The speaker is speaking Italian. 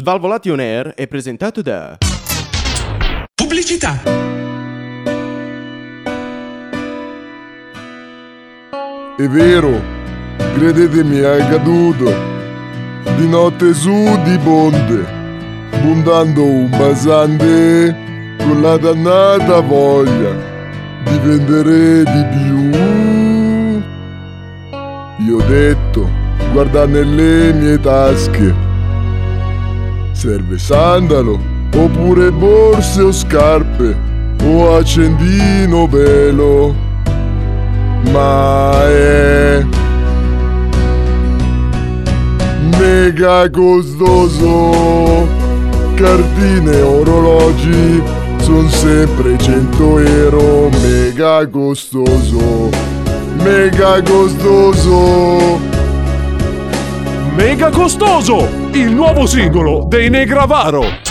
Svalvolation Air è presentato da Pubblicità. È vero, credetemi, è accaduto. Di notte su di bonde, bundando un basante con la dannata voglia di vendere di più. Io ho detto, guarda nelle mie tasche. Serve sandalo, oppure borse o scarpe, o accendino velo. Ma è mega costoso. Cartine, orologi, son sempre 100 euro. Mega costoso, mega costoso. Mega costoso! Il nuovo singolo dei Negravaro!